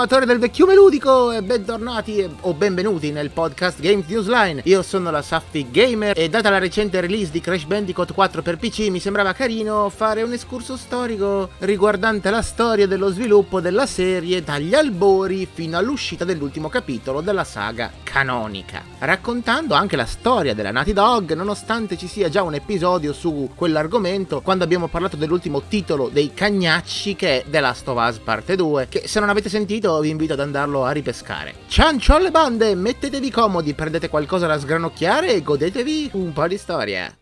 amatori del vecchiume ludico e bentornati o benvenuti nel podcast Games Newsline. Io sono la Saffi Gamer e data la recente release di Crash Bandicoot 4 per PC mi sembrava carino fare un escurso storico riguardante la storia dello sviluppo della serie dagli albori fino all'uscita dell'ultimo capitolo della saga canonica, raccontando anche la storia della Naughty Dog nonostante ci sia già un episodio su quell'argomento quando abbiamo parlato dell'ultimo titolo dei cagnacci che è The Last of Us parte 2 che se non avete sentito vi invito ad andarlo a ripescare. Ciancio alle bande, mettetevi comodi, prendete qualcosa da sgranocchiare e godetevi un po' di storia.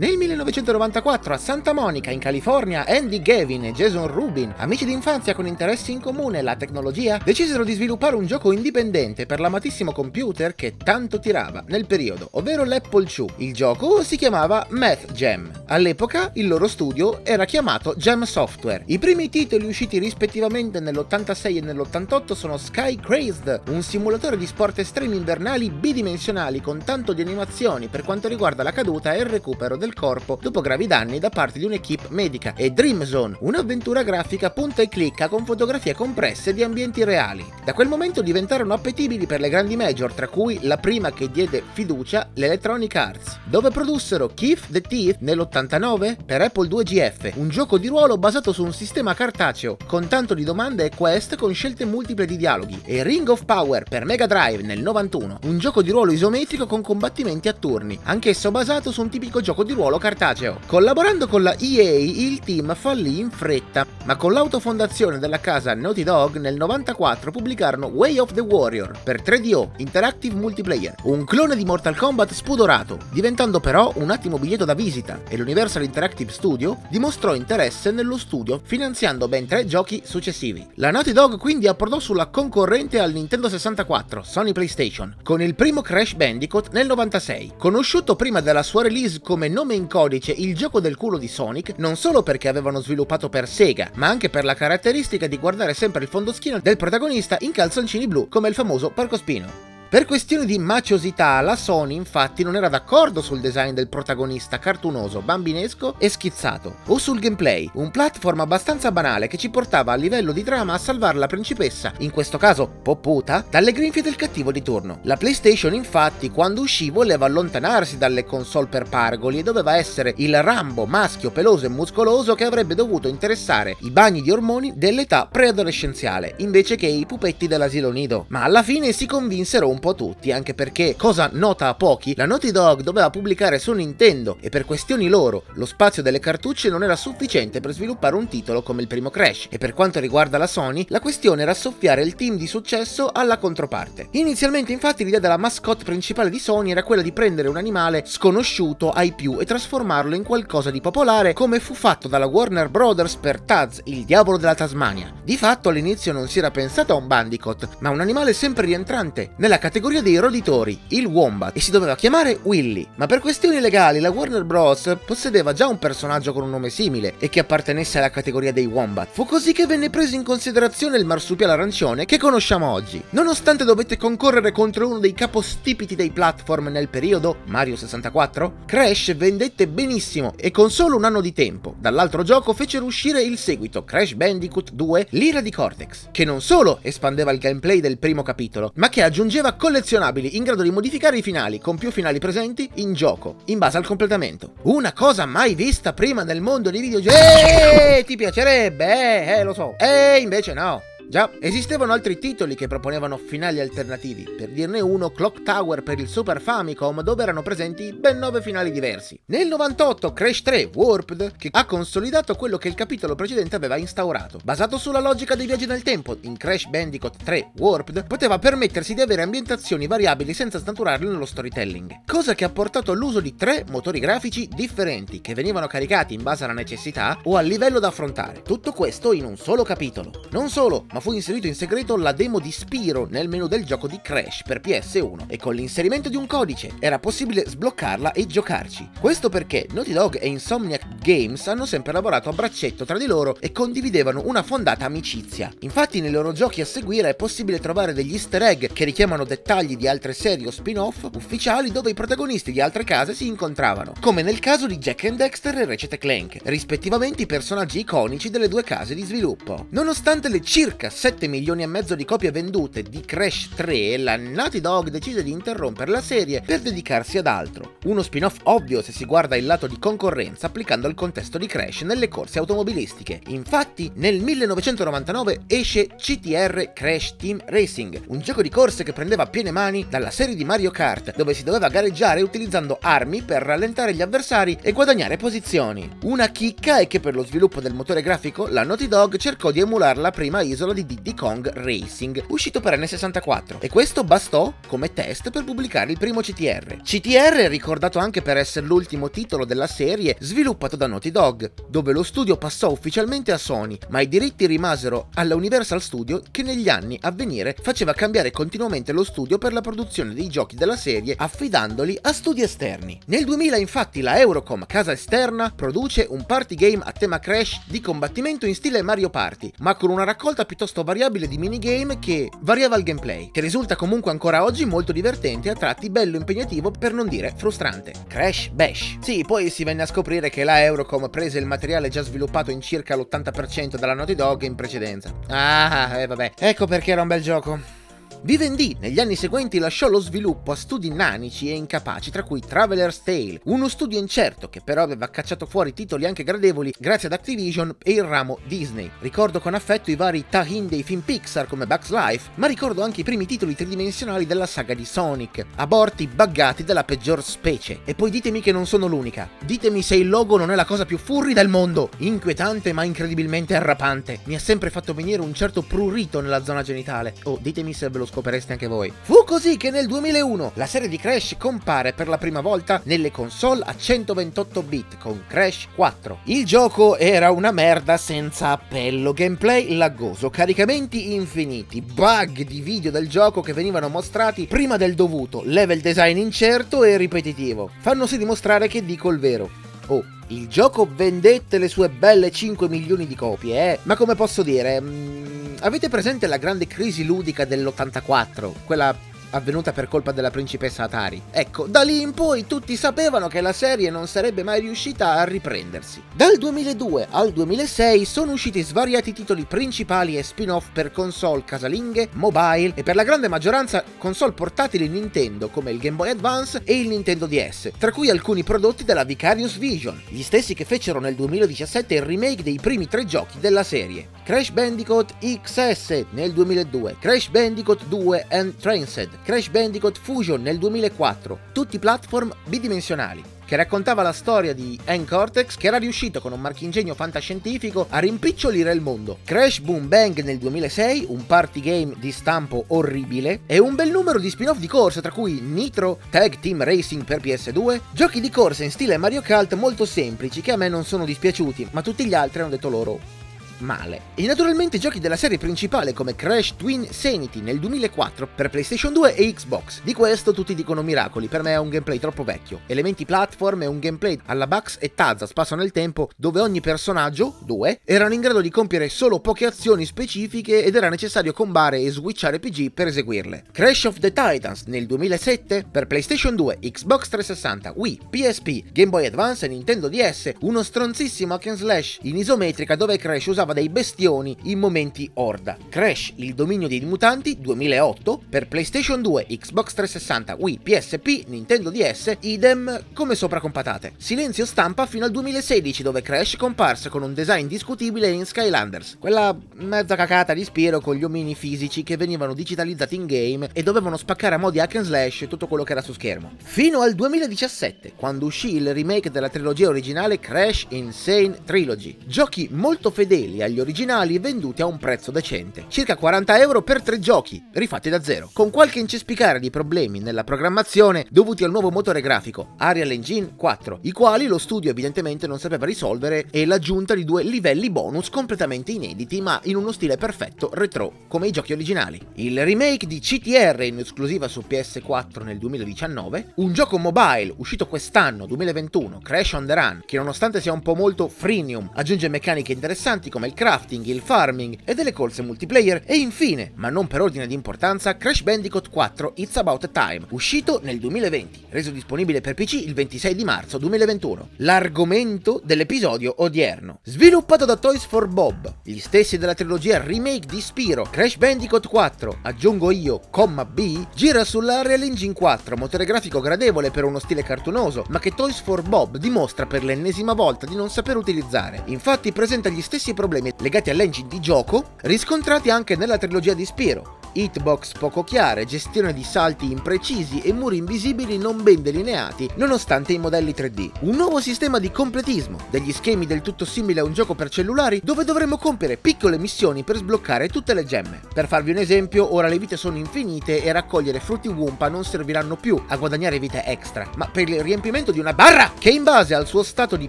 Nel 1994 a Santa Monica, in California, Andy Gavin e Jason Rubin, amici d'infanzia con interessi in comune e la tecnologia, decisero di sviluppare un gioco indipendente per l'amatissimo computer che tanto tirava nel periodo, ovvero l'Apple II. Il gioco si chiamava Math Jam. All'epoca il loro studio era chiamato Jam Software. I primi titoli usciti rispettivamente nell'86 e nell'88 sono Sky Crazed, un simulatore di sport estremi invernali bidimensionali con tanto di animazioni per quanto riguarda la caduta e il recupero del del corpo dopo gravi danni da parte di un'equipe medica e Dream Zone, un'avventura grafica punta e clicca con fotografie compresse di ambienti reali. Da quel momento diventarono appetibili per le grandi major, tra cui la prima che diede fiducia, l'Electronic Arts, dove produssero Keith the Teeth nell'89 per Apple 2 GF, un gioco di ruolo basato su un sistema cartaceo, con tanto di domande e quest con scelte multiple di dialoghi, e Ring of Power per Mega Drive nel 91, un gioco di ruolo isometrico con combattimenti a turni, anch'esso basato su un tipico gioco di ruolo ruolo cartaceo. Collaborando con la EA, il team fallì in fretta, ma con l'autofondazione della casa Naughty Dog nel 94 pubblicarono Way of the Warrior per 3DO Interactive Multiplayer, un clone di Mortal Kombat spudorato, diventando però un attimo biglietto da visita e l'Universal Interactive Studio dimostrò interesse nello studio finanziando ben tre giochi successivi. La Naughty Dog quindi approdò sulla concorrente al Nintendo 64, Sony PlayStation, con il primo Crash Bandicoot nel 96, conosciuto prima della sua release come nome nome in codice il gioco del culo di Sonic non solo perché avevano sviluppato per Sega, ma anche per la caratteristica di guardare sempre il fondoschino del protagonista in calzoncini blu come il famoso porcospino. Per questioni di maciosità, la Sony infatti non era d'accordo sul design del protagonista cartunoso, bambinesco e schizzato, o sul gameplay, un platform abbastanza banale che ci portava a livello di trama a salvare la principessa, in questo caso popputa, dalle grinfie del cattivo di turno. La PlayStation infatti quando uscì voleva allontanarsi dalle console per pargoli e doveva essere il Rambo maschio peloso e muscoloso che avrebbe dovuto interessare i bagni di ormoni dell'età preadolescenziale, invece che i pupetti dell'asilo nido. Ma alla fine si convinsero un po' tutti, anche perché, cosa nota a pochi, la Naughty Dog doveva pubblicare su Nintendo e per questioni loro lo spazio delle cartucce non era sufficiente per sviluppare un titolo come il primo Crash e per quanto riguarda la Sony la questione era soffiare il team di successo alla controparte. Inizialmente infatti l'idea della mascotte principale di Sony era quella di prendere un animale sconosciuto ai più e trasformarlo in qualcosa di popolare come fu fatto dalla Warner Brothers per Taz, il diavolo della Tasmania. Di fatto all'inizio non si era pensato a un Bandicoot, ma un animale sempre rientrante nella categoria categoria dei roditori, il Wombat, e si doveva chiamare Willy. Ma per questioni legali la Warner Bros. possedeva già un personaggio con un nome simile e che appartenesse alla categoria dei Wombat. Fu così che venne preso in considerazione il marsupiale arancione che conosciamo oggi. Nonostante dovette concorrere contro uno dei capostipiti dei platform nel periodo, Mario 64, Crash vendette benissimo e con solo un anno di tempo. Dall'altro gioco fecero uscire il seguito, Crash Bandicoot 2 L'ira di Cortex, che non solo espandeva il gameplay del primo capitolo, ma che aggiungeva collezionabili in grado di modificare i finali con più finali presenti in gioco, in base al completamento. Una cosa mai vista prima nel mondo dei videogiochi. Eeeh, ti piacerebbe, eh, eh, lo so. E invece no. Già, esistevano altri titoli che proponevano finali alternativi, per dirne uno Clock Tower per il Super Famicom dove erano presenti ben 9 finali diversi. Nel 98 Crash 3 Warped che ha consolidato quello che il capitolo precedente aveva instaurato. Basato sulla logica dei viaggi nel tempo, in Crash Bandicoot 3 Warped poteva permettersi di avere ambientazioni variabili senza snaturarle nello storytelling, cosa che ha portato all'uso di tre motori grafici differenti che venivano caricati in base alla necessità o al livello da affrontare. Tutto questo in un solo capitolo. Non solo, ma fu inserito in segreto la demo di Spiro nel menu del gioco di Crash per PS1 e con l'inserimento di un codice era possibile sbloccarla e giocarci. Questo perché Naughty Dog e Insomniac Games hanno sempre lavorato a braccetto tra di loro e condividevano una fondata amicizia. Infatti nei loro giochi a seguire è possibile trovare degli easter egg che richiamano dettagli di altre serie o spin-off ufficiali dove i protagonisti di altre case si incontravano, come nel caso di Jack and Dexter e Ratchet Clank, rispettivamente i personaggi iconici delle due case di sviluppo. Nonostante le circa 7 milioni e mezzo di copie vendute di Crash 3, la Naughty Dog decise di interrompere la serie per dedicarsi ad altro. Uno spin-off ovvio se si guarda il lato di concorrenza applicando il contesto di Crash nelle corse automobilistiche. Infatti, nel 1999 esce CTR Crash Team Racing, un gioco di corse che prendeva piene mani dalla serie di Mario Kart, dove si doveva gareggiare utilizzando armi per rallentare gli avversari e guadagnare posizioni. Una chicca è che per lo sviluppo del motore grafico, la Naughty Dog cercò di emulare la prima isola di Diddy Kong Racing, uscito per N64, e questo bastò come test per pubblicare il primo CTR. CTR è ricordato anche per essere l'ultimo titolo della serie sviluppato da Naughty Dog, dove lo studio passò ufficialmente a Sony, ma i diritti rimasero alla Universal Studio che negli anni a venire faceva cambiare continuamente lo studio per la produzione dei giochi della serie affidandoli a studi esterni. Nel 2000 infatti la Eurocom, casa esterna, produce un party game a tema Crash di combattimento in stile Mario Party, ma con una raccolta piuttosto variabile di minigame che variava il gameplay, che risulta comunque ancora oggi molto divertente e a tratti bello impegnativo per non dire frustrante. Crash Bash. Sì, poi si venne a scoprire che la Eurocom prese il materiale già sviluppato in circa l'80% dalla Naughty Dog in precedenza. Ah, eh vabbè. Ecco perché era un bel gioco. Vivendi negli anni seguenti lasciò lo sviluppo a studi nanici e incapaci, tra cui Traveler's Tale, uno studio incerto che però aveva cacciato fuori titoli anche gradevoli grazie ad Activision e il ramo Disney. Ricordo con affetto i vari tie-in dei film Pixar come Bugs Life, ma ricordo anche i primi titoli tridimensionali della saga di Sonic, aborti buggati della peggior specie. E poi ditemi che non sono l'unica. Ditemi se il logo non è la cosa più furri del mondo, inquietante ma incredibilmente arrapante. Mi ha sempre fatto venire un certo prurito nella zona genitale. Oh, ditemi se ve lo scoprireste anche voi. Fu così che nel 2001 la serie di Crash compare per la prima volta nelle console a 128 bit con Crash 4. Il gioco era una merda senza appello, gameplay laggoso, caricamenti infiniti, bug di video del gioco che venivano mostrati prima del dovuto, level design incerto e ripetitivo. Fanno sì dimostrare che dico il vero. Oh, il gioco vendette le sue belle 5 milioni di copie, eh? Ma come posso dire... Mm, avete presente la grande crisi ludica dell'84? Quella avvenuta per colpa della principessa Atari. Ecco, da lì in poi tutti sapevano che la serie non sarebbe mai riuscita a riprendersi. Dal 2002 al 2006 sono usciti svariati titoli principali e spin-off per console casalinghe, mobile e per la grande maggioranza console portatili Nintendo come il Game Boy Advance e il Nintendo DS, tra cui alcuni prodotti della Vicarious Vision, gli stessi che fecero nel 2017 il remake dei primi tre giochi della serie. Crash Bandicoot XS nel 2002, Crash Bandicoot 2 Entranced, Crash Bandicoot Fusion nel 2004, tutti platform bidimensionali, che raccontava la storia di Ann Cortex che era riuscito con un marchingegno fantascientifico a rimpicciolire il mondo. Crash Boom Bang nel 2006, un party game di stampo orribile, e un bel numero di spin-off di corse tra cui Nitro, Tag Team Racing per PS2, giochi di corsa in stile Mario Kart molto semplici che a me non sono dispiaciuti, ma tutti gli altri hanno detto loro male. E naturalmente giochi della serie principale come Crash Twin Sanity nel 2004 per PlayStation 2 e Xbox. Di questo tutti dicono miracoli, per me è un gameplay troppo vecchio. Elementi platform e un gameplay alla Bugs e Tazza spasso nel tempo dove ogni personaggio, due, erano in grado di compiere solo poche azioni specifiche ed era necessario combare e switchare PG per eseguirle. Crash of the Titans nel 2007 per PlayStation 2, Xbox 360, Wii, PSP, Game Boy Advance e Nintendo DS, uno stronzissimo hack and slash in isometrica dove Crash usava usava dei bestioni in momenti horda. Crash, il dominio dei mutanti 2008 per PlayStation 2, Xbox 360, Wii, PSP, Nintendo DS, idem come sopra compatate. Silenzio stampa fino al 2016 dove Crash comparse con un design discutibile in Skylanders, quella mezza cacata di Spiro con gli omini fisici che venivano digitalizzati in game e dovevano spaccare a modi hack and slash tutto quello che era su schermo. Fino al 2017, quando uscì il remake della trilogia originale Crash Insane Trilogy. Giochi molto fedeli uguali agli originali venduti a un prezzo decente, circa 40 euro per tre giochi, rifatti da zero, con qualche incespicare di problemi nella programmazione dovuti al nuovo motore grafico, Arial Engine 4, i quali lo studio evidentemente non sapeva risolvere e l'aggiunta di due livelli bonus completamente inediti ma in uno stile perfetto retro come i giochi originali. Il remake di CTR in esclusiva su PS4 nel 2019, un gioco mobile uscito quest'anno 2021, Crash on the Run, che nonostante sia un po' molto freemium, aggiunge meccaniche interessanti come il crafting, il farming e delle corse multiplayer e infine, ma non per ordine di importanza, Crash Bandicoot 4 It's About Time, uscito nel 2020, reso disponibile per PC il 26 di marzo 2021. L'argomento dell'episodio odierno. Sviluppato da Toys for Bob, gli stessi della trilogia remake di Spiro, Crash Bandicoot 4, aggiungo io, comma B, gira sull'Unreal Engine 4, motore grafico gradevole per uno stile cartunoso, ma che Toys for Bob dimostra per l'ennesima volta di non saper utilizzare. Infatti presenta gli stessi problemi legati all'engine di gioco riscontrati anche nella trilogia di Spiro, hitbox poco chiare, gestione di salti imprecisi e muri invisibili non ben delineati nonostante i modelli 3D. Un nuovo sistema di completismo, degli schemi del tutto simili a un gioco per cellulari dove dovremo compiere piccole missioni per sbloccare tutte le gemme. Per farvi un esempio, ora le vite sono infinite e raccogliere frutti Wumpa non serviranno più a guadagnare vite extra, ma per il riempimento di una barra che in base al suo stato di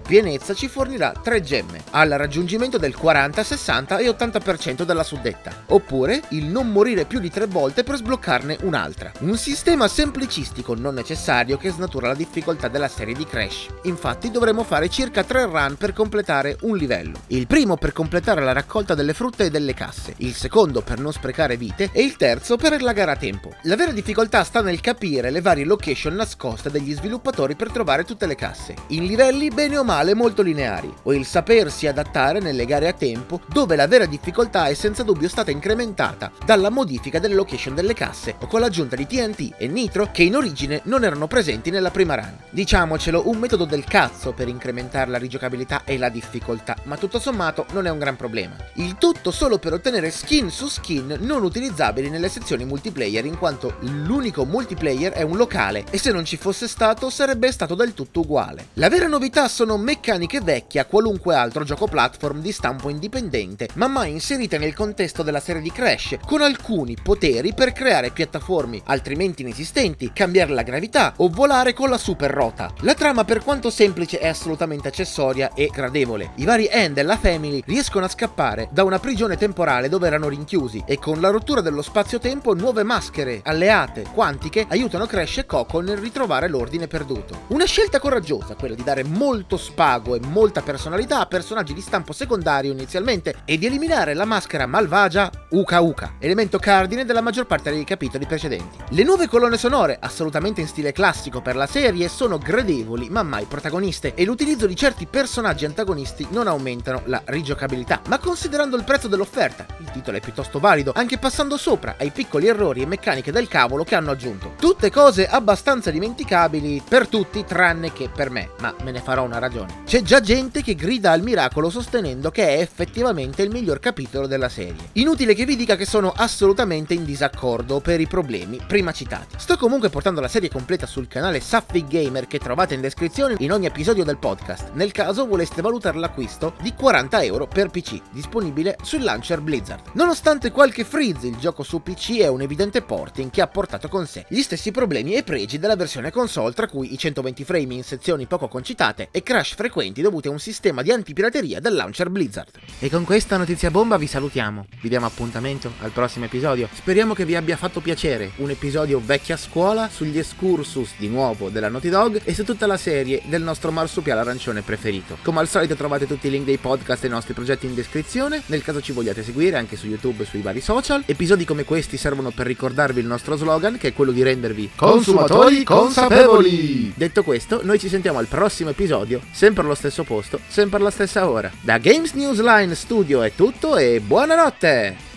pienezza ci fornirà 3 gemme, al raggiungimento del 40, 60 e 80% della suddetta. Oppure il non morire più di tre volte per sbloccarne un'altra. Un sistema semplicistico non necessario che snatura la difficoltà della serie di Crash. Infatti dovremo fare circa tre run per completare un livello. Il primo per completare la raccolta delle frutte e delle casse, il secondo per non sprecare vite e il terzo per la gara a tempo. La vera difficoltà sta nel capire le varie location nascoste degli sviluppatori per trovare tutte le casse, in livelli bene o male molto lineari, o il sapersi adattare nelle gare a tempo dove la vera difficoltà è senza dubbio stata incrementata dalla modifica delle location delle casse o con l'aggiunta di TNT e Nitro che in origine non erano presenti nella prima run. Diciamocelo, un metodo del cazzo per incrementare la rigiocabilità e la difficoltà, ma tutto sommato non è un gran problema. Il tutto solo per ottenere skin su skin non utilizzabili nelle sezioni multiplayer in quanto l'unico multiplayer è un locale e se non ci fosse stato sarebbe stato del tutto uguale. La vera novità sono meccaniche vecchie a qualunque altro gioco platform di stampo indipendente, ma mai inserite nel contesto della serie di Crash, con alcuni poteri per creare piattaforme altrimenti inesistenti, cambiare la gravità o volare con la super rota. La trama per quanto semplice è assolutamente accessoria e gradevole. I vari End e la Family riescono a scappare da una prigione temporale dove erano rinchiusi e con la rottura dello spazio-tempo nuove maschere alleate quantiche aiutano Crash e Coco nel ritrovare l'ordine perduto. Una scelta coraggiosa quella di dare molto spago e molta personalità a personaggi di stampo secondario inizialmente e di eliminare la maschera malvagia Uka Uka, elemento cardine della maggior parte dei capitoli precedenti. Le nuove colonne sonore, assolutamente in stile classico per la serie, sono gradevoli ma mai protagoniste e l'utilizzo di certi personaggi antagonisti non aumentano la rigiocabilità, ma considerando il prezzo dell'offerta, il titolo è piuttosto valido, anche passando sopra ai piccoli errori e meccaniche del cavolo che hanno aggiunto. Tutte cose abbastanza dimenticabili per tutti tranne che per me, ma me ne farò una ragione. C'è già gente che grida al miracolo sostenendo che è effettivamente il miglior capitolo della serie. Inutile che vi dica che sono assolutamente in disaccordo per i problemi prima citati. Sto comunque portando la serie completa sul canale Sapphic Gamer che trovate in descrizione in ogni episodio del podcast, nel caso voleste valutare l'acquisto di 40 euro per PC, disponibile sul launcher Blizzard. Nonostante qualche freeze, il gioco su PC è un evidente porting che ha portato con sé gli stessi problemi e pregi della versione console, tra cui i 120 frame in sezioni poco concitate e crash frequenti dovuti a un sistema di antipirateria del launcher Blizzard. E con questa notizia bomba vi salutiamo. Vi diamo appuntamento al prossimo episodio. Speriamo che vi abbia fatto piacere un episodio vecchia scuola sugli excursus di nuovo della Naughty Dog e su tutta la serie del nostro marsupiale arancione preferito. Come al solito trovate tutti i link dei podcast e i nostri progetti in descrizione, nel caso ci vogliate seguire anche su YouTube e sui vari social. Episodi come questi servono per ricordarvi il nostro slogan che è quello di rendervi Consumatori consapevoli! Detto questo, noi ci sentiamo al prossimo episodio, sempre allo stesso posto, sempre alla stessa ora. Da Games News Line Studio è tutto e buonanotte!